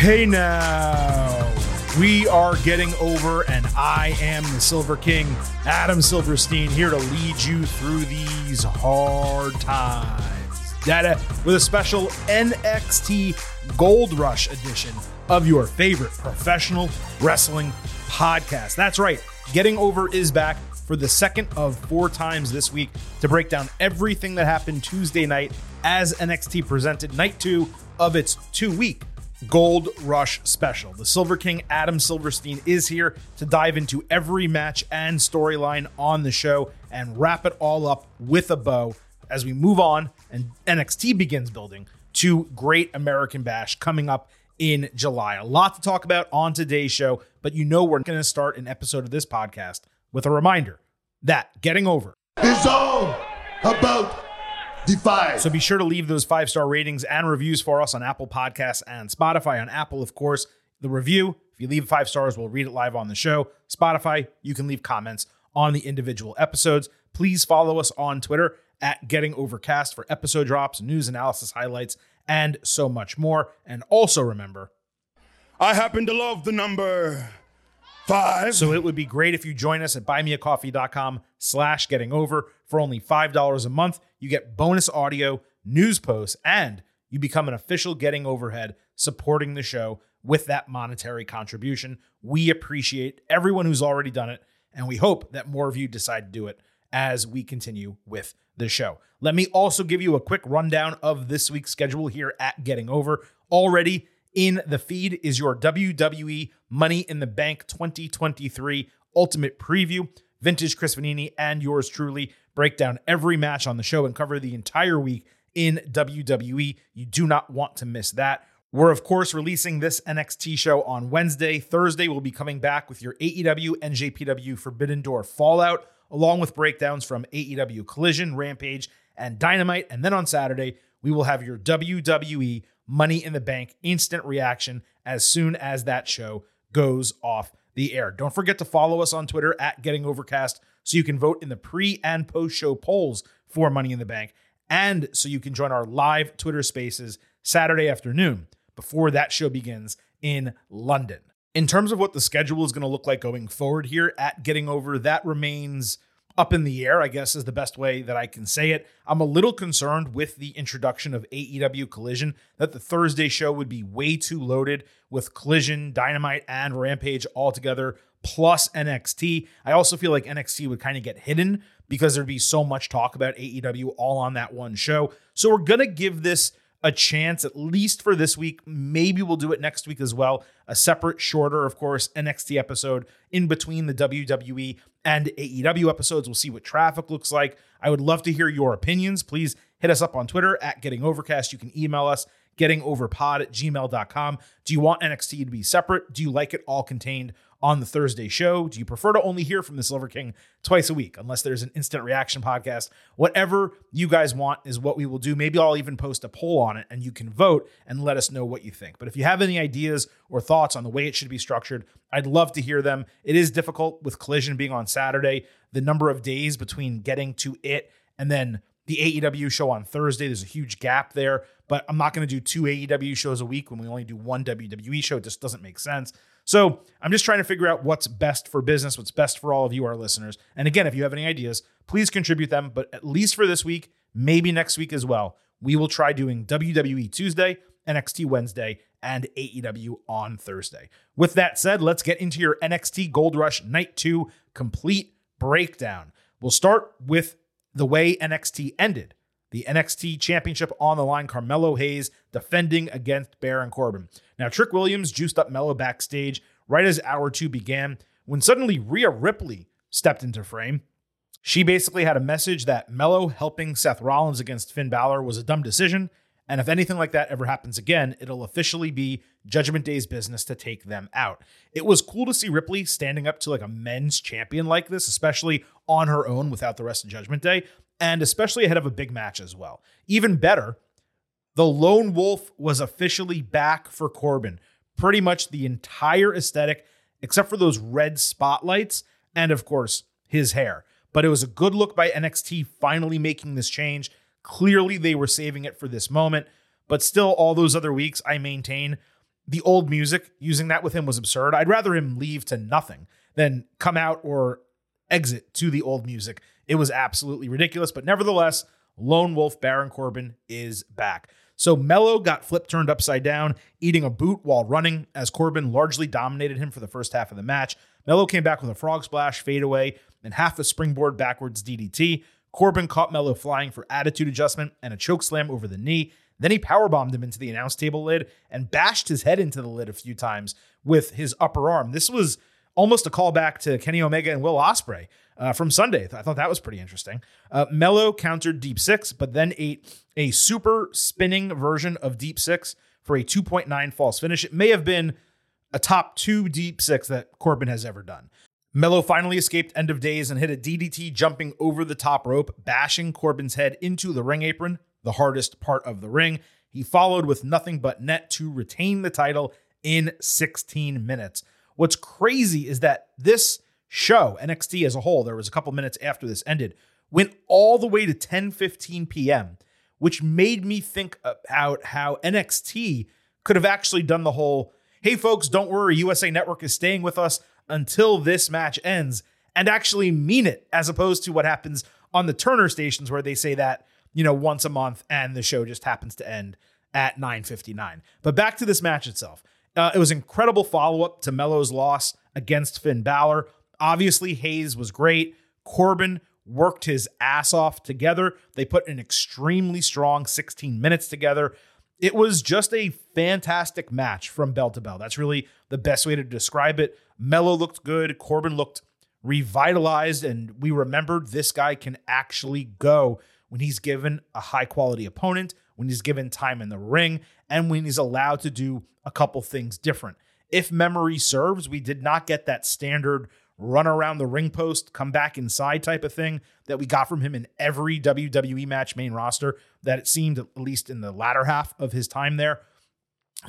Hey now, we are getting over, and I am the Silver King, Adam Silverstein, here to lead you through these hard times. Data uh, with a special NXT Gold Rush edition of your favorite professional wrestling podcast. That's right, Getting Over is back for the second of four times this week to break down everything that happened Tuesday night as NXT presented night two of its two week Gold Rush special. The Silver King Adam Silverstein is here to dive into every match and storyline on the show and wrap it all up with a bow as we move on and NXT begins building to Great American Bash coming up in July. A lot to talk about on today's show, but you know we're going to start an episode of this podcast with a reminder that getting over is all about Defy. So be sure to leave those five star ratings and reviews for us on Apple Podcasts and Spotify. On Apple, of course, the review, if you leave five stars, we'll read it live on the show. Spotify, you can leave comments on the individual episodes. Please follow us on Twitter at Getting Overcast for episode drops, news analysis highlights, and so much more. And also remember, I happen to love the number five. So it would be great if you join us at buymeacoffee.com slash getting over for only $5 a month. You get bonus audio, news posts, and you become an official Getting Overhead supporting the show with that monetary contribution. We appreciate everyone who's already done it, and we hope that more of you decide to do it as we continue with the show. Let me also give you a quick rundown of this week's schedule here at Getting Over. Already in the feed is your WWE Money in the Bank 2023 Ultimate Preview. Vintage Chris Vannini and yours truly break down every match on the show and cover the entire week in WWE. You do not want to miss that. We're, of course, releasing this NXT show on Wednesday. Thursday, we'll be coming back with your AEW and JPW Forbidden Door Fallout, along with breakdowns from AEW Collision, Rampage, and Dynamite. And then on Saturday, we will have your WWE Money in the Bank instant reaction as soon as that show goes off the air. Don't forget to follow us on Twitter at Getting Overcast so you can vote in the pre and post show polls for Money in the Bank, and so you can join our live Twitter spaces Saturday afternoon before that show begins in London. In terms of what the schedule is going to look like going forward here at Getting Over, that remains up in the air, I guess is the best way that I can say it. I'm a little concerned with the introduction of AEW Collision that the Thursday show would be way too loaded with Collision, Dynamite, and Rampage all together, plus NXT. I also feel like NXT would kind of get hidden because there'd be so much talk about AEW all on that one show. So we're going to give this a chance, at least for this week. Maybe we'll do it next week as well. A separate, shorter, of course, NXT episode in between the WWE and AEW episodes. We'll see what traffic looks like. I would love to hear your opinions. Please hit us up on Twitter at Getting Overcast. You can email us gettingoverpod at gmail.com. Do you want NXT to be separate? Do you like it all contained on the Thursday show? Do you prefer to only hear from the Silver King twice a week, unless there's an instant reaction podcast? Whatever you guys want is what we will do. Maybe I'll even post a poll on it and you can vote and let us know what you think. But if you have any ideas or thoughts on the way it should be structured, I'd love to hear them. It is difficult with Collision being on Saturday, the number of days between getting to it and then the AEW show on Thursday. There's a huge gap there, but I'm not going to do two AEW shows a week when we only do one WWE show. It just doesn't make sense. So I'm just trying to figure out what's best for business, what's best for all of you, our listeners. And again, if you have any ideas, please contribute them. But at least for this week, maybe next week as well, we will try doing WWE Tuesday, NXT Wednesday, and AEW on Thursday. With that said, let's get into your NXT Gold Rush Night 2 complete breakdown. We'll start with the way NXT ended. The NXT Championship on the line, Carmelo Hayes defending against Baron Corbin. Now, Trick Williams juiced up Melo backstage right as hour two began when suddenly Rhea Ripley stepped into frame. She basically had a message that Melo helping Seth Rollins against Finn Balor was a dumb decision. And if anything like that ever happens again, it'll officially be Judgment Day's business to take them out. It was cool to see Ripley standing up to like a men's champion like this, especially on her own without the rest of Judgment Day, and especially ahead of a big match as well. Even better, the Lone Wolf was officially back for Corbin. Pretty much the entire aesthetic, except for those red spotlights, and of course, his hair. But it was a good look by NXT finally making this change. Clearly, they were saving it for this moment. But still, all those other weeks, I maintain the old music, using that with him was absurd. I'd rather him leave to nothing than come out or exit to the old music. It was absolutely ridiculous, but nevertheless, Lone Wolf Baron Corbin is back. So Melo got flipped turned upside down, eating a boot while running, as Corbin largely dominated him for the first half of the match. Melo came back with a frog splash, fadeaway, and half a springboard backwards DDT. Corbin caught Melo flying for attitude adjustment and a choke slam over the knee. Then he powerbombed him into the announce table lid and bashed his head into the lid a few times with his upper arm. This was almost a callback to Kenny Omega and Will Ospreay uh, from Sunday. I thought that was pretty interesting. Uh, Melo countered Deep Six, but then ate a super spinning version of Deep Six for a 2.9 false finish. It may have been a top two Deep Six that Corbin has ever done. Melo finally escaped end of days and hit a DDT jumping over the top rope, bashing Corbin's head into the ring apron, the hardest part of the ring. He followed with nothing but net to retain the title in 16 minutes. What's crazy is that this show, NXT as a whole, there was a couple minutes after this ended, went all the way to 10:15 p.m., which made me think about how NXT could have actually done the whole, "Hey folks, don't worry, USA Network is staying with us until this match ends," and actually mean it as opposed to what happens on the Turner stations where they say that, you know, once a month and the show just happens to end at 9:59. But back to this match itself. Uh, it was incredible follow up to Melo's loss against Finn Balor. Obviously, Hayes was great. Corbin worked his ass off together. They put an extremely strong 16 minutes together. It was just a fantastic match from bell to bell. That's really the best way to describe it. Melo looked good. Corbin looked revitalized, and we remembered this guy can actually go when he's given a high quality opponent, when he's given time in the ring, and when he's allowed to do a couple things different. If memory serves, we did not get that standard run around the ring post, come back inside type of thing that we got from him in every WWE match main roster that it seemed, at least in the latter half of his time there.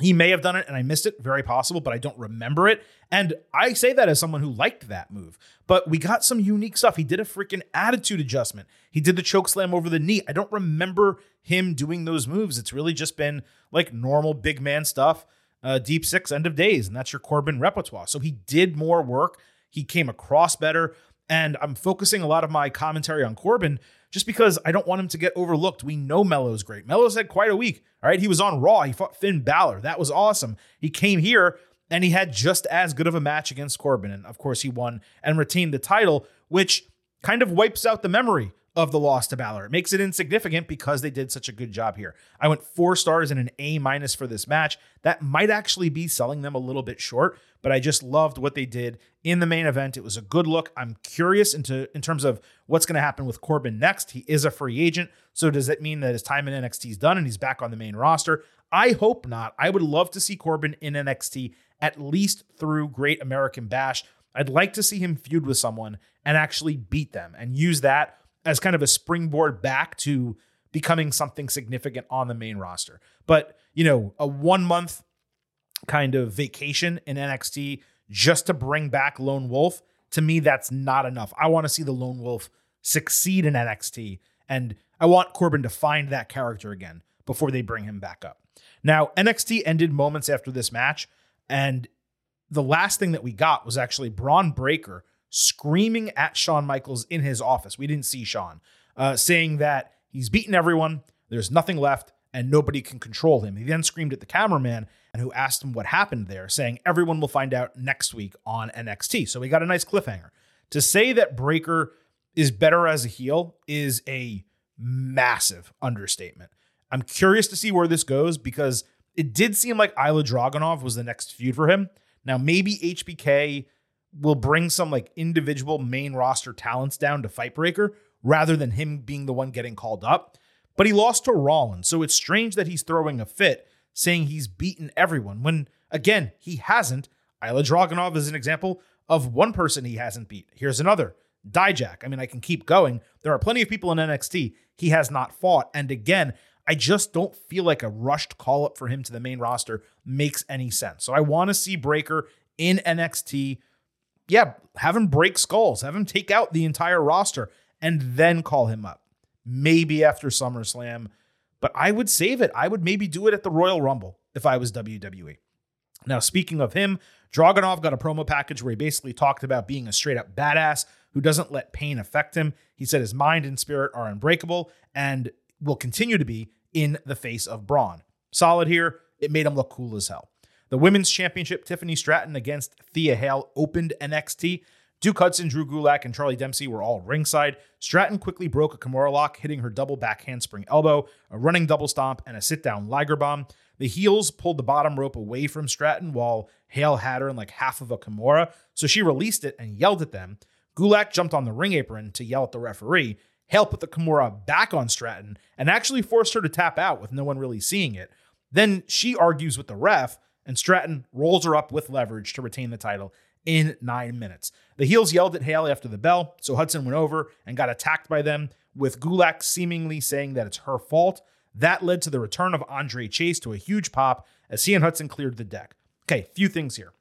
He may have done it and I missed it, very possible, but I don't remember it. And I say that as someone who liked that move. But we got some unique stuff. He did a freaking attitude adjustment. He did the choke slam over the knee. I don't remember him doing those moves. It's really just been like normal big man stuff, uh, deep six, end of days. And that's your Corbin repertoire. So he did more work. He came across better. And I'm focusing a lot of my commentary on Corbin just because I don't want him to get overlooked. We know Melo's great. Melo's had quite a week. All right. He was on Raw. He fought Finn Balor. That was awesome. He came here and he had just as good of a match against Corbin. And of course, he won and retained the title, which kind of wipes out the memory of the loss to Balor. It makes it insignificant because they did such a good job here. I went four stars and an A minus for this match. That might actually be selling them a little bit short, but I just loved what they did in the main event. It was a good look. I'm curious into in terms of what's going to happen with Corbin next. He is a free agent, so does that mean that his time in NXT is done and he's back on the main roster? I hope not. I would love to see Corbin in NXT at least through Great American Bash. I'd like to see him feud with someone and actually beat them and use that as kind of a springboard back to becoming something significant on the main roster. But, you know, a one month kind of vacation in NXT just to bring back Lone Wolf, to me, that's not enough. I want to see the Lone Wolf succeed in NXT. And I want Corbin to find that character again before they bring him back up. Now, NXT ended moments after this match. And the last thing that we got was actually Bron Breakker screaming at Shawn Michaels in his office. We didn't see Shawn, uh, saying that he's beaten everyone, there's nothing left, and nobody can control him. He then screamed at the cameraman and who asked him what happened there, saying everyone will find out next week on NXT. So we got a nice cliffhanger. To say that Breakker is better as a heel is a massive understatement. I'm curious to see where this goes because it did seem like Ilja Dragunov was the next feud for him. Now, maybe HBK will bring some like individual main roster talents down to fight Breakker rather than him being the one getting called up. But he lost to Rollins, so it's strange that he's throwing a fit saying he's beaten everyone when again he hasn't. Ilja Dragunov is an example of one person he hasn't beat. Here's another. Dijak. I mean, I can keep going. There are plenty of people in NXT he has not fought. And again, I just don't feel like a rushed call up for him to the main roster makes any sense. So I want to see Breakker in NXT yeah, have him break skulls, have him take out the entire roster, and then call him up. Maybe after SummerSlam, but I would save it. I would maybe do it at the Royal Rumble if I was WWE. Now, speaking of him, Dragunov got a promo package where he basically talked about being a straight up badass who doesn't let pain affect him. He said his mind and spirit are unbreakable and will continue to be in the face of Bron. Solid here. It made him look cool as hell. The women's championship, Tiffany Stratton against Thea Hail, opened NXT. Duke Hudson, Drew Gulak, and Charlie Dempsey were all ringside. Stratton quickly broke a Kimura lock, hitting her double back handspring elbow, a running double stomp, and a sit down Liger bomb. The heels pulled the bottom rope away from Stratton while Hail had her in like half of a Kimura, so she released it and yelled at them. Gulak jumped on the ring apron to yell at the referee. Hail put the Kimura back on Stratton and actually forced her to tap out with no one really seeing it. Then she argues with the ref, and Stratton rolls her up with leverage to retain the title in nine minutes. The heels yelled at Hail after the bell, so Hudson went over and got attacked by them, with Gulak seemingly saying that it's her fault. That led to the return of Andre Chase to a huge pop as he and Hudson cleared the deck. Okay, few things here.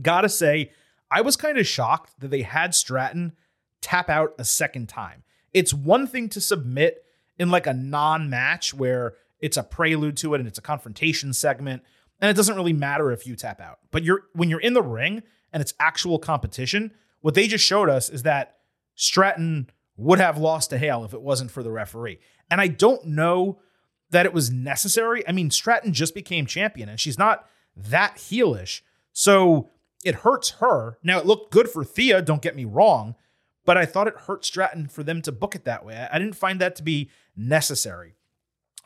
Gotta say, I was kind of shocked that they had Stratton tap out a second time. It's one thing to submit in like a non match where it's a prelude to it and it's a confrontation segment, and it doesn't really matter if you tap out. But you're when you're in the ring and it's actual competition, what they just showed us is that Stratton would have lost to Hail if it wasn't for the referee. And I don't know that it was necessary. I mean, Stratton just became champion and she's not that heelish. So it hurts her. Now, it looked good for Thea, don't get me wrong, but I thought it hurt Stratton for them to book it that way. I didn't find that to be necessary.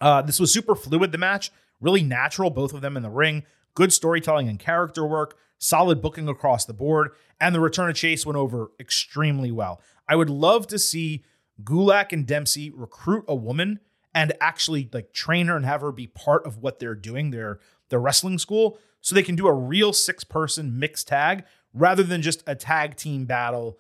Uh, this was super fluid, the match, really natural, both of them in the ring. Good storytelling and character work, solid booking across the board, and the return of Chase went over extremely well. I would love to see Gulak and Dempsey recruit a woman and actually like train her and have her be part of what they're doing, their their wrestling school, so they can do a real six person mixed tag rather than just a tag team battle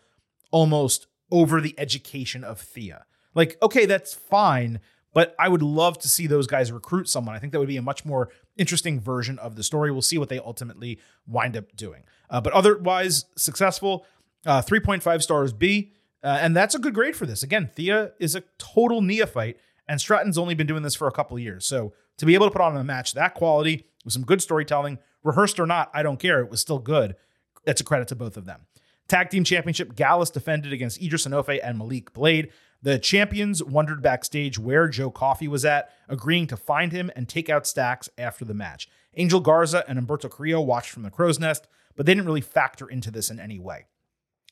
almost over the education of Thea. Like, okay, that's fine, but I would love to see those guys recruit someone. I think that would be a much more interesting version of the story. We'll see what they ultimately wind up doing. Uh, but otherwise, successful. Uh, 3.5 stars B. Uh, and that's a good grade for this. Again, Thea is a total neophyte, and Stratton's only been doing this for a couple years. So to be able to put on a match that quality with some good storytelling, rehearsed or not, I don't care. It was still good. That's a credit to both of them. Tag Team Championship, Gallus defended against Edris Enofe and Malik Blade. The champions wondered backstage where Joe Coffey was at, agreeing to find him and take out Stacks after the match. Angel Garza and Humberto Carrillo watched from the crow's nest, but they didn't really factor into this in any way.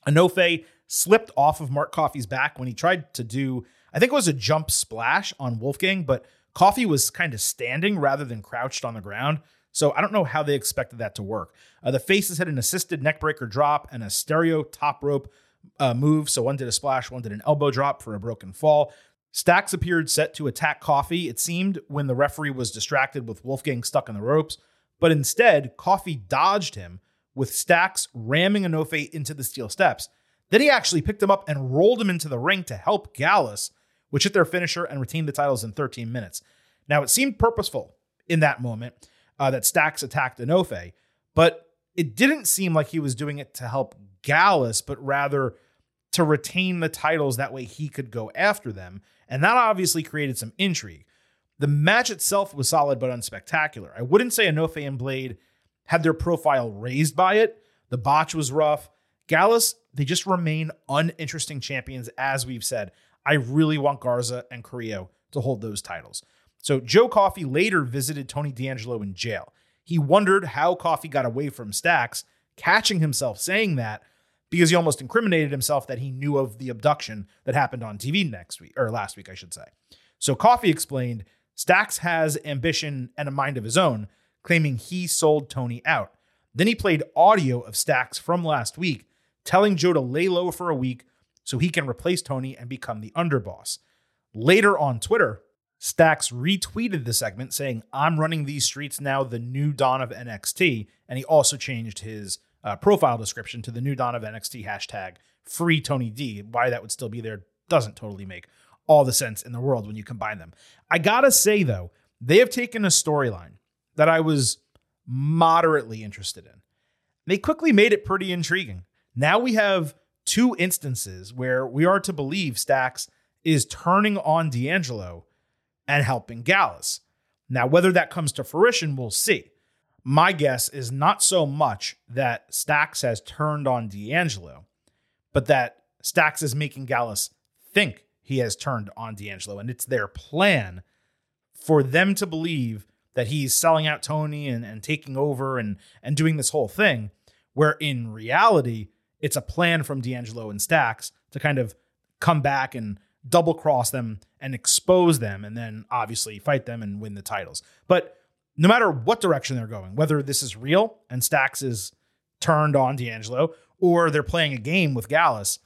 Enofe slipped off of Mark Coffey's back when he tried to do, I think it was a jump splash on Wolfgang, but Coffey was kind of standing rather than crouched on the ground. So I don't know how they expected that to work. Uh, the faces had an assisted neckbreaker drop and a stereo top rope uh, move. So one did a splash, one did an elbow drop for a broken fall. Stacks appeared set to attack Coffey, it seemed, when the referee was distracted with Wolfgang stuck in the ropes. But instead, Coffey dodged him with Stacks ramming Enofe into the steel steps. Then he actually picked him up and rolled him into the ring to help Gallus, which hit their finisher and retained the titles in 13 minutes. Now, it seemed purposeful in that moment uh, that Stacks attacked Enofe, but it didn't seem like he was doing it to help Gallus, but rather to retain the titles. That way he could go after them. And that obviously created some intrigue. The match itself was solid but unspectacular. I wouldn't say Enofe and Blade had their profile raised by it. The botch was rough. Gallus, they just remain uninteresting champions, as we've said. I really want Garza and Carrillo to hold those titles. So Joe Coffey later visited Tony D'Angelo in jail. He wondered how Coffey got away from Stacks, catching himself saying that because he almost incriminated himself that he knew of the abduction that happened on TV next week or last week, I should say. So Coffey explained Stacks has ambition and a mind of his own, claiming he sold Tony out. Then he played audio of Stacks from last week, telling Joe to lay low for a week so he can replace Tony and become the underboss. Later on Twitter, Stacks retweeted the segment saying, I'm running these streets now, the new dawn of NXT. And he also changed his uh, profile description to the new Dawn of NXT hashtag free Tony D. Why that would still be there doesn't totally make all the sense in the world when you combine them. I gotta say though, they have taken a storyline that I was moderately interested in. They quickly made it pretty intriguing. Now we have two instances where we are to believe Stacks is turning on D'Angelo and helping Gallus. Now, whether that comes to fruition, we'll see. My guess is not so much that Stacks has turned on D'Angelo, but that Stacks is making Gallus think he has turned on D'Angelo. And it's their plan for them to believe that he's selling out Tony and, and taking over and, and doing this whole thing, where in reality, it's a plan from D'Angelo and Stacks to kind of come back and double cross them and expose them and then obviously fight them and win the titles. But no matter what direction they're going, whether this is real and Stacks is turned on D'Angelo or they're playing a game with Gallus,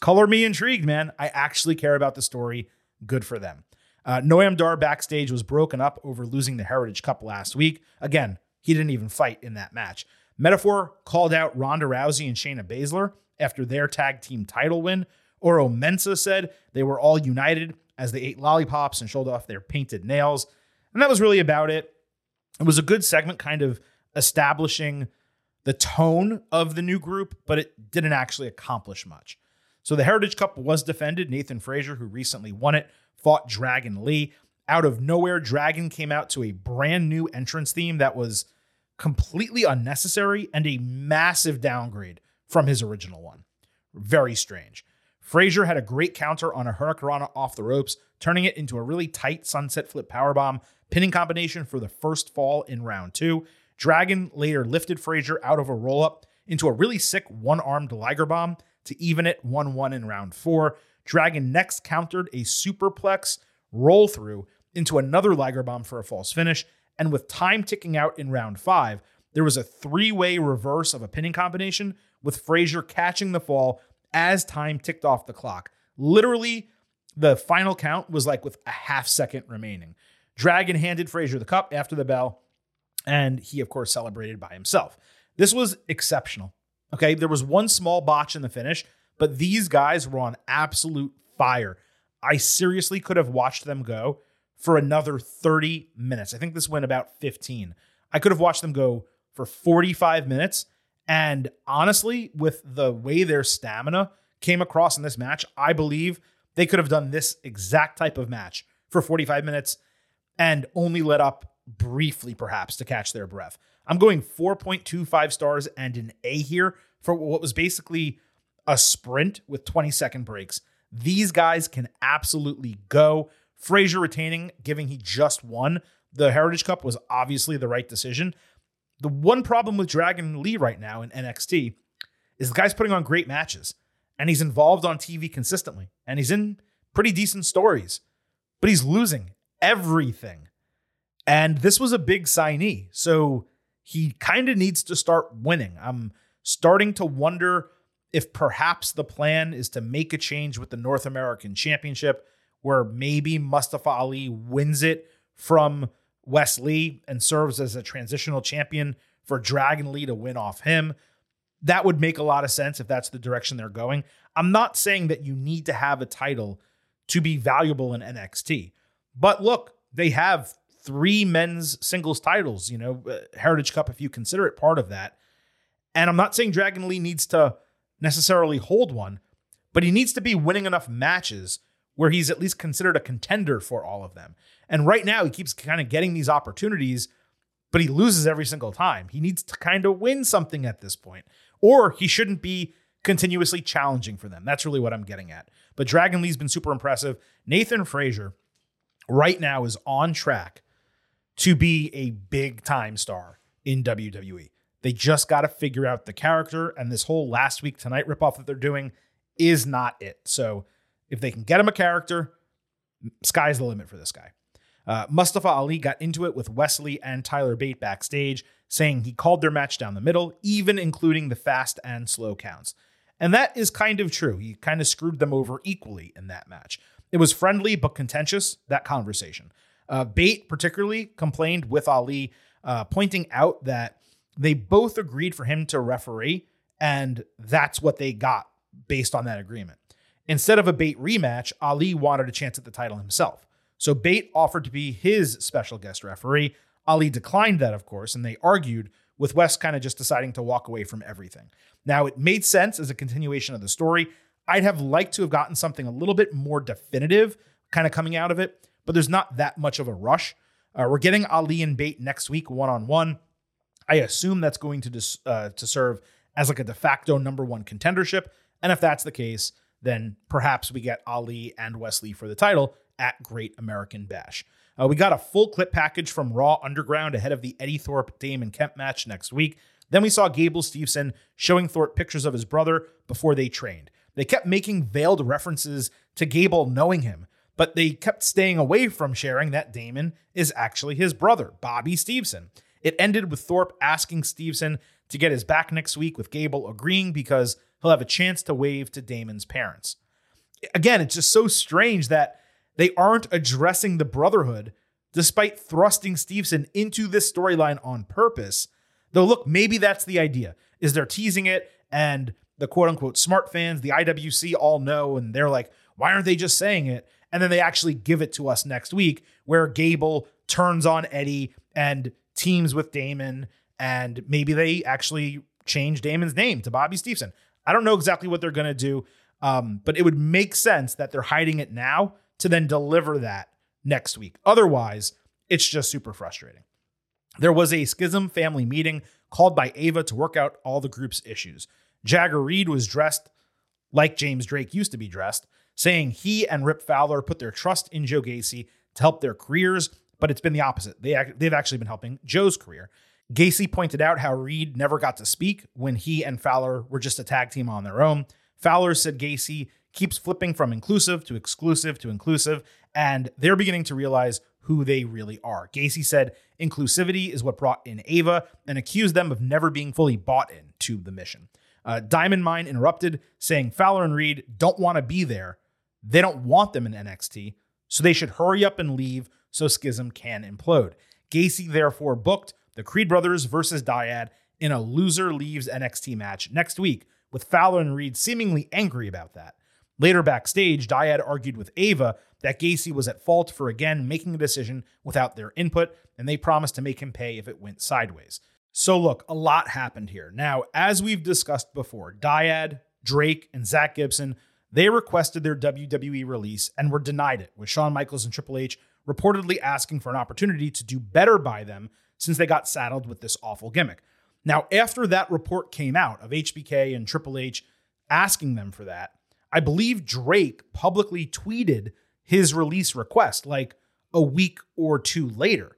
color me intrigued, man. I actually care about the story. Good for them. Uh, Noam Dar backstage was broken up over losing the Heritage Cup last week. Again, he didn't even fight in that match. Meta-Four called out Ronda Rousey and Shayna Baszler after their tag team title win. Oro Mensah said they were all united as they ate lollipops and showed off their painted nails. And that was really about it. It was a good segment, kind of establishing the tone of the new group, but it didn't actually accomplish much. So the Heritage Cup was defended. Nathan Frazer, who recently won it, fought Dragon Lee. Out of nowhere, Dragon came out to a brand new entrance theme that was completely unnecessary and a massive downgrade from his original one. Very strange. Frazier had a great counter on a Hurricanrana off the ropes, turning it into a really tight sunset flip powerbomb, pinning combination for the first fall in round two. Dragon later lifted Frazer out of a roll up into a really sick one armed Liger bomb to even it 1 1 in round four. Dragon next countered a superplex roll through into another Liger bomb for a false finish. And with time ticking out in round five, there was a three way reverse of a pinning combination with Frazer catching the fall as time ticked off the clock. Literally, the final count was like with a half second remaining. Dragon handed Frazer the cup after the bell, and he, of course, celebrated by himself. This was exceptional. Okay, there was one small botch in the finish, but these guys were on absolute fire. I seriously could have watched them go for another 30 minutes. I think this went about 15. I could have watched them go for 45 minutes and honestly, with the way their stamina came across in this match, I believe they could have done this exact type of match for 45 minutes and only let up briefly, perhaps, to catch their breath. I'm going 4.25 stars and an A here for what was basically a sprint with 20 second breaks. These guys can absolutely go. Frazer retaining, giving he just won the Heritage Cup was obviously the right decision. The one problem with Dragon Lee right now in NXT is the guy's putting on great matches and he's involved on TV consistently and he's in pretty decent stories, but he's losing everything. And this was a big signee. So he kind of needs to start winning. I'm starting to wonder if perhaps the plan is to make a change with the North American Championship where maybe Mustafa Ali wins it from Wes Lee and serves as a transitional champion for Dragon Lee to win off him. That would make a lot of sense if that's the direction they're going. I'm not saying that you need to have a title to be valuable in NXT. But look, they have three men's singles titles, you know, uh, Heritage Cup, if you consider it part of that. And I'm not saying Dragon Lee needs to necessarily hold one, but he needs to be winning enough matches where he's at least considered a contender for all of them. And right now, he keeps kind of getting these opportunities, but he loses every single time. He needs to kind of win something at this point, or he shouldn't be continuously challenging for them. That's really what I'm getting at. But Dragon Lee's been super impressive. Nathan Frazer right now is on track to be a big time star in WWE. They just got to figure out the character, and this whole last week tonight ripoff that they're doing is not it. So if they can get him a character, sky's the limit for this guy. Uh, Mustafa Ali got into it with Wes Lee and Tyler Bate backstage, saying he called their match down the middle, even including the fast and slow counts. And that is kind of true. He kind of screwed them over equally in that match. It was friendly but contentious, that conversation. Uh, Bate particularly complained with Ali, uh, pointing out that they both agreed for him to referee, and that's what they got based on that agreement. Instead of a Bate rematch, Ali wanted a chance at the title himself. So Bate offered to be his special guest referee. Ali declined that, of course, and they argued, with Wes kind of just deciding to walk away from everything. Now, it made sense as a continuation of the story. I'd have liked to have gotten something a little bit more definitive kind of coming out of it, but there's not that much of a rush. Uh, we're getting Ali and Bate next week, one on one. I assume that's going to dis, uh, to serve as like a de facto number one contendership. And if that's the case, then perhaps we get Ali and Wes Lee for the title at Great American Bash. Uh, we got a full clip package from Raw Underground ahead of the Eddie Thorpe Damon Kemp match next week. Then we saw Gable Steveson showing Thorpe pictures of his brother before they trained. They kept making veiled references to Gable knowing him, but they kept staying away from sharing that Damon is actually his brother, Bobby Steveson. It ended with Thorpe asking Steveson to get his back next week, with Gable agreeing because he'll have a chance to wave to Damon's parents. Again, it's just so strange that they aren't addressing the Brotherhood despite thrusting Steveson into this storyline on purpose. Though, look, maybe that's the idea, is they're teasing it and the quote unquote smart fans, the IWC all know, and they're like, why aren't they just saying it? And then they actually give it to us next week where Gable turns on Eddie and teams with Damon, and maybe they actually change Damon's name to Bobby Steveson. I don't know exactly what they're going to do, um, but it would make sense that they're hiding it now to then deliver that next week. Otherwise, it's just super frustrating. There was a Schism family meeting called by Ava to work out all the group's issues. Jagger Reed was dressed like James Drake used to be dressed, saying he and Rip Fowler put their trust in Joe Gacy to help their careers, but it's been the opposite. They, they've actually been helping Joe's career. Gacy pointed out how Reed never got to speak when he and Fowler were just a tag team on their own. Fowler said Gacy keeps flipping from inclusive to exclusive to inclusive, and they're beginning to realize who they really are. Gacy said inclusivity is what brought in Ava and accused them of never being fully bought into the mission. Uh, Diamond Mine interrupted, saying Fowler and Reed don't want to be there. They don't want them in NXT, so they should hurry up and leave so Schism can implode. Gacy therefore booked the Creed brothers versus Dyad in a loser leaves NXT match next week, with Fowler and Reed seemingly angry about that. Later backstage, Dyad argued with Ava that Gacy was at fault for again making a decision without their input, and they promised to make him pay if it went sideways. So, look, a lot happened here. Now, as we've discussed before, Dyad, Drake, and Zach Gibson, they requested their WWE release and were denied it, with Shawn Michaels and Triple H reportedly asking for an opportunity to do better by them since they got saddled with this awful gimmick. Now, after that report came out of HBK and Triple H asking them for that, I believe Drake publicly tweeted his release request like a week or two later.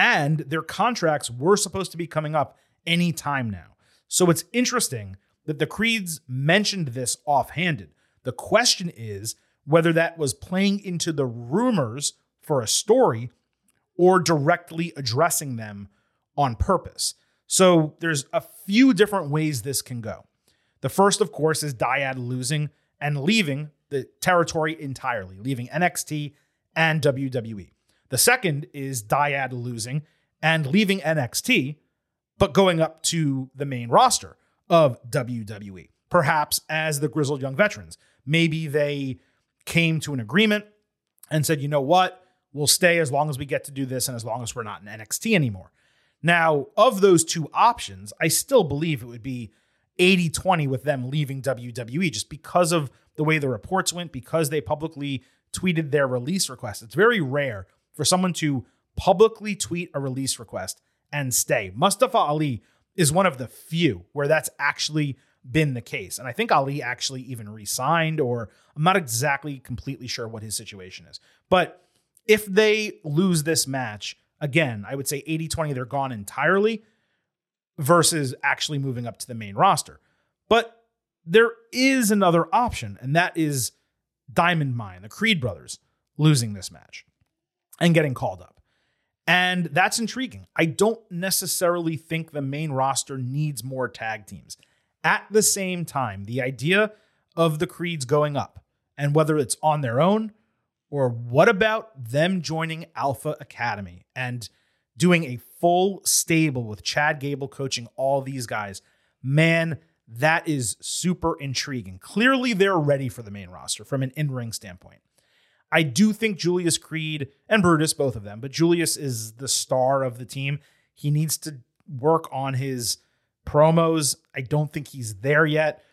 And their contracts were supposed to be coming up any time now. So it's interesting that the Creeds mentioned this offhanded. The question is whether that was playing into the rumors for a story or directly addressing them on purpose. So there's a few different ways this can go. The first, of course, is Dyad losing and leaving the territory entirely, leaving NXT and WWE. The second is Dyad losing and leaving NXT, but going up to the main roster of WWE, perhaps as the grizzled young veterans. Maybe they came to an agreement and said, you know what, we'll stay as long as we get to do this and as long as we're not in NXT anymore. Now, of those two options, I still believe it would be 80 20 with them leaving WWE just because of the way the reports went, because they publicly tweeted their release request. It's very rare for someone to publicly tweet a release request and stay. Mustafa Ali is one of the few where that's actually been the case. And I think Ali actually even resigned, or I'm not exactly completely sure what his situation is. But if they lose this match, again, I would say 80 20, they're gone entirely versus actually moving up to the main roster. But there is another option, and that is Diamond Mine, the Creed brothers, losing this match and getting called up. And that's intriguing. I don't necessarily think the main roster needs more tag teams. At the same time, the idea of the Creeds going up, and whether it's on their own or what about them joining Alpha Academy and doing a full stable with Chad Gable coaching all these guys? Man, that is super intriguing. Clearly, they're ready for the main roster from an in ring standpoint. I do think Julius Creed and Brutus, both of them, but Julius is the star of the team. He needs to work on his promos. I don't think he's there yet.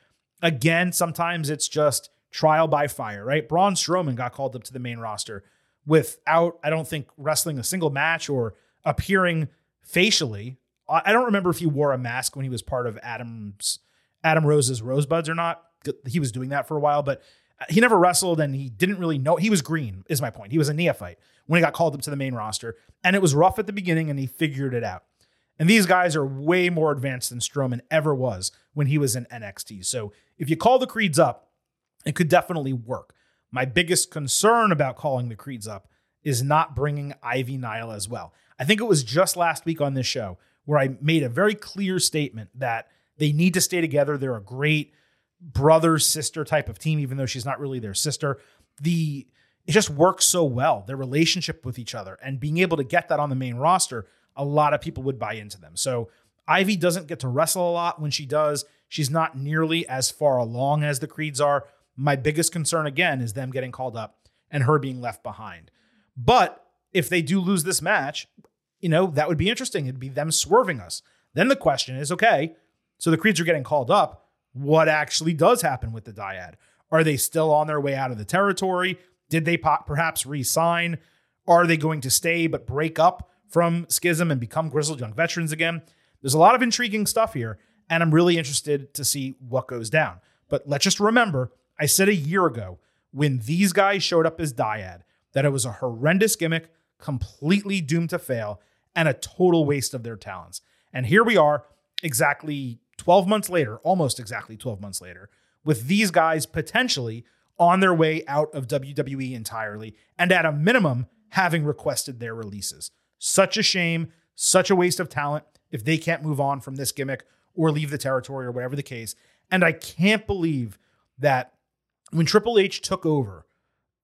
Again, sometimes it's just trial by fire, right? Braun Strowman got called up to the main roster without, I don't think, wrestling a single match or appearing facially I don't remember if he wore a mask when he was part of Adam's Adam Rose's Rosebuds or not. He was doing that for a while, but he never wrestled and he didn't really know. He was green, is my point. He was a neophyte when he got called up to the main roster, and it was rough at the beginning, and he figured it out. And these guys are way more advanced than Strowman ever was when he was in NXT. So if you call the Creeds up, it could definitely work. My biggest concern about calling the Creeds up is not bringing Ivy Nile as well. I think it was just last week on this show where I made a very clear statement that they need to stay together. They're a great brother sister type of team, even though she's not really their sister. The it just works so well, their relationship with each other, and being able to get that on the main roster, a lot of people would buy into them. So Ivy doesn't get to wrestle a lot. When she does, she's not nearly as far along as the Creeds are. My biggest concern again is them getting called up and her being left behind. But if they do lose this match, you know, that would be interesting. It'd be them swerving us. Then the question is okay, so the Creeds are getting called up what actually does happen with the dyad. Are they still on their way out of the territory? Did they perhaps re-sign? Are they going to stay but break up from Schism and become Grizzled Young Veterans again? There's a lot of intriguing stuff here, and I'm really interested to see what goes down. But let's just remember, I said a year ago when these guys showed up as dyad that it was a horrendous gimmick, completely doomed to fail, and a total waste of their talents. And here we are, exactly 12 months later, almost exactly 12 months later, with these guys potentially on their way out of WWE entirely, and at a minimum, having requested their releases. Such a shame, such a waste of talent if they can't move on from this gimmick or leave the territory or whatever the case. And I can't believe that when Triple H took over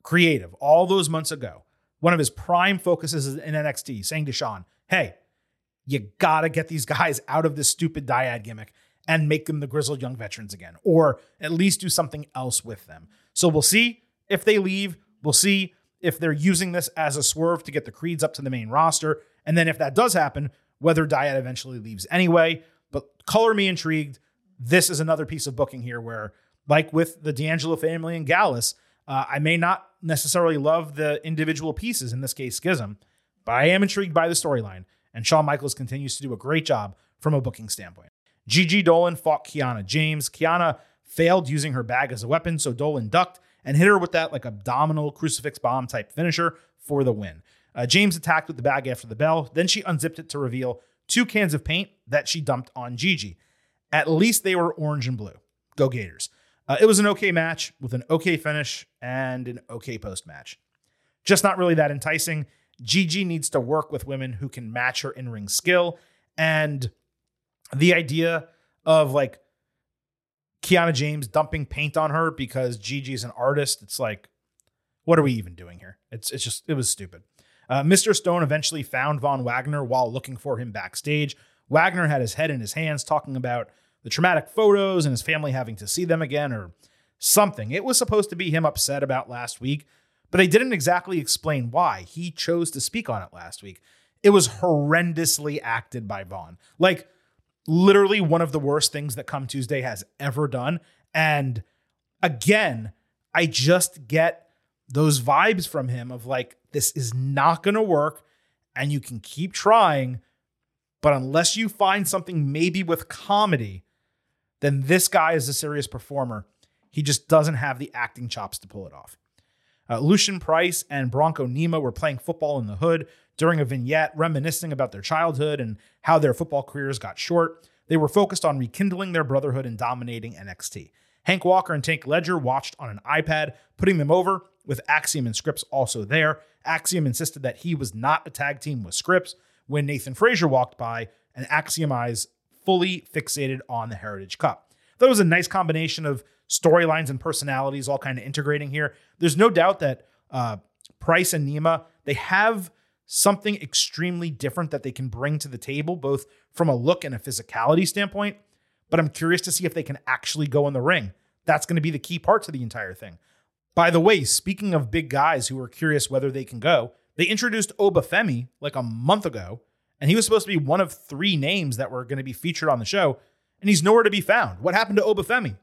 creative all those months ago, one of his prime focuses in NXT, saying to Shawn, hey, you gotta get these guys out of this stupid dyad gimmick and make them the grizzled young veterans again, or at least do something else with them. So we'll see if they leave. We'll see if they're using this as a swerve to get the Creeds up to the main roster. And then if that does happen, whether Dyad eventually leaves anyway. But color me intrigued. This is another piece of booking here where, like with the D'Angelo family and Gallus, uh, I may not necessarily love the individual pieces, in this case, Schism, but I am intrigued by the storyline. And Shawn Michaels continues to do a great job from a booking standpoint. Gigi Dolan fought Kiana James. Kiana failed using her bag as a weapon, so Dolan ducked and hit her with that like abdominal crucifix bomb type finisher for the win. Uh, James attacked with the bag after the bell. Then she unzipped it to reveal two cans of paint that she dumped on Gigi. At least they were orange and blue. Go Gators. Uh, it was an okay match with an okay finish and an okay post match. Just not really that enticing. Gigi needs to work with women who can match her in ring skill. And the idea of like Kiana James dumping paint on her because Gigi's an artist, it's like, what are we even doing here? It's it's just it was stupid. Uh, Mr. Stone eventually found Von Wagner while looking for him backstage. Wagner had his head in his hands talking about the traumatic photos and his family having to see them again or something. It was supposed to be him upset about last week, but they didn't exactly explain why. He chose to speak on it last week. It was horrendously acted by Von. Like literally one of the worst things that Come Tuesday has ever done. And again, I just get those vibes from him of like, this is not going to work and you can keep trying. But unless you find something maybe with comedy, then this guy is a serious performer. He just doesn't have the acting chops to pull it off. Uh, Lucian Price and Bronco Nima were playing football in the hood during a vignette reminiscing about their childhood and how their football careers got short. They were focused on rekindling their brotherhood and dominating NXT. Hank Walker and Tank Ledger watched on an iPad, putting them over, with Axiom and Scrypts also there. Axiom insisted that he was not a tag team with Scrypts when Nathan Frazer walked by, and Axiom eyes fully fixated on the Heritage Cup. That was a nice combination of storylines and personalities all kind of integrating here. There's no doubt that uh, Price and Nima, they have something extremely different that they can bring to the table, both from a look and a physicality standpoint. But I'm curious to see if they can actually go in the ring. That's going to be the key part to the entire thing. By the way, speaking of big guys who are curious whether they can go, they introduced Oba Femi like a month ago, and he was supposed to be one of three names that were going to be featured on the show, and he's nowhere to be found. What happened to Oba Femi?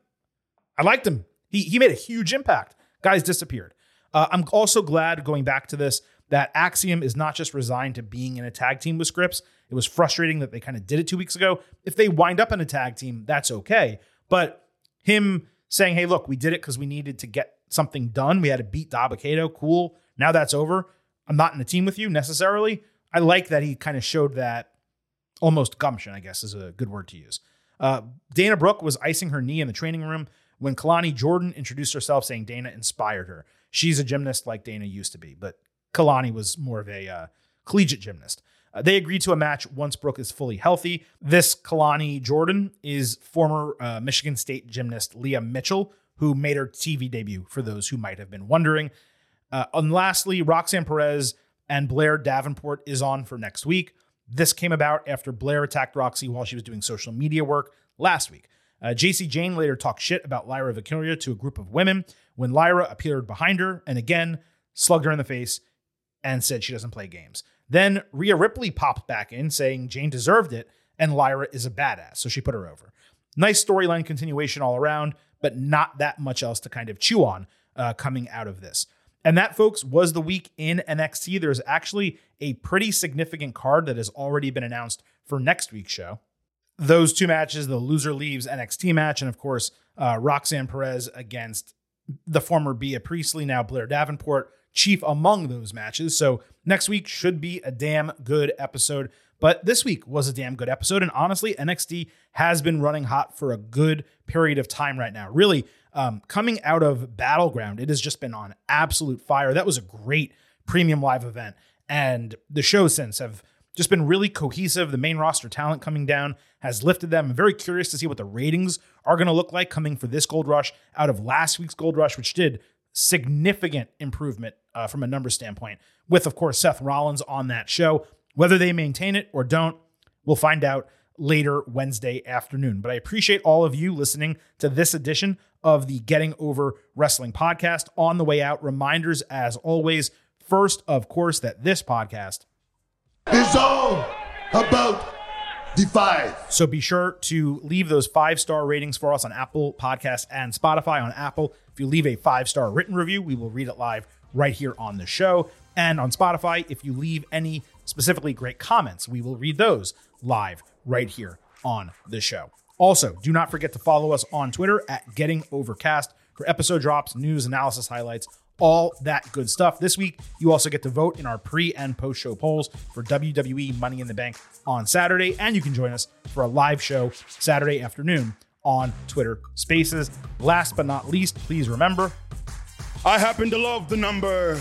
I liked him. He, he made a huge impact. Guys disappeared. Uh, I'm also glad going back to this that Axiom is not just resigned to being in a tag team with Scrypts. It was frustrating that they kind of did it two weeks ago. If they wind up in a tag team, that's okay. But him saying, hey, look, we did it because we needed to get something done. We had to beat Dabba-Kato. Cool. Now that's over. I'm not in a team with you necessarily. I like that he kind of showed that almost gumption, I guess is a good word to use. Uh, Dana Brooke was icing her knee in the training room when Kelani Jordan introduced herself, saying Dana inspired her. She's a gymnast like Dana used to be, but Kelani was more of a uh, collegiate gymnast. Uh, they agreed to a match once Brooke is fully healthy. This Kelani Jordan is former uh, Michigan State gymnast Leah Mitchell, who made her TV debut, for those who might have been wondering. Uh, and lastly, Roxanne Perez and Blair Davenport is on for next week. This came about after Blair attacked Roxy while she was doing social media work last week. Uh, Jacy Jayne later talked shit about Lyra Valkyria to a group of women when Lyra appeared behind her and again slugged her in the face and said she doesn't play games. Then Rhea Ripley popped back in saying Jayne deserved it and Lyra is a badass, so she put her over. Nice storyline continuation all around, but not that much else to kind of chew on uh, coming out of this. And that, folks, was the week in NXT. There's actually a pretty significant card that has already been announced for next week's show. Those two matches, the loser leaves NXT match, and of course, uh, Roxanne Perez against the former Bea Priestley, now Blair Davenport, chief among those matches. So next week should be a damn good episode. But this week was a damn good episode. And honestly, NXT has been running hot for a good period of time right now. Really, um, coming out of Battleground, it has just been on absolute fire. That was a great premium live event. And the shows since have just been really cohesive. The main roster talent coming down has lifted them. I'm very curious to see what the ratings are going to look like coming for this Gold Rush out of last week's Gold Rush, which did significant improvement uh, from a number standpoint, with, of course, Seth Rollins on that show. Whether they maintain it or don't, we'll find out later Wednesday afternoon. But I appreciate all of you listening to this edition of the Getting Over Wrestling podcast. On the way out, reminders as always. First, of course, that this podcast is all about five. So be sure to leave those five star ratings for us on Apple Podcast and Spotify. On Apple, if you leave a five star written review, we will read it live right here on the show. And on Spotify, if you leave any specifically great comments, we will read those live right here on the show. Also, do not forget to follow us on Twitter at Getting Overcast for episode drops, news, analysis highlights, all that good stuff. This week, you also get to vote in our pre and post show polls for WWE Money in the Bank on Saturday, and you can join us for a live show Saturday afternoon on Twitter Spaces. Last but not least, please remember I happen to love the number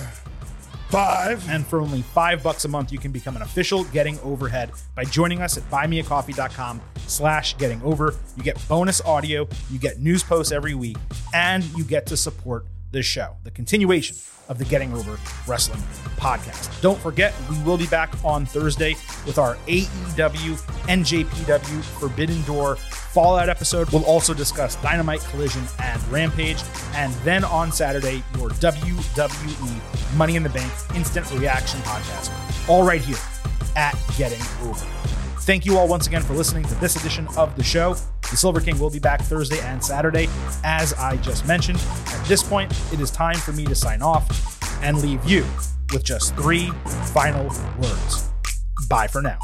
five. And for only five bucks a month, you can become an official Getting Overhead by joining us at buymeacoffee.com slash getting over. You get bonus audio, you get news posts every week, and you get to support this show, the continuation of the Getting Over Wrestling podcast. Don't forget, we will be back on Thursday with our AEW NJPW Forbidden Door Fallout episode. We'll also discuss Dynamite Collision and Rampage. And then on Saturday, your WWE Money in the Bank Instant Reaction podcast. All right here at Getting Over. Thank you all once again for listening to this edition of the show. The Silver King will be back Thursday and Saturday, as I just mentioned. At this point, it is time for me to sign off and leave you with just three final words. Bye for now.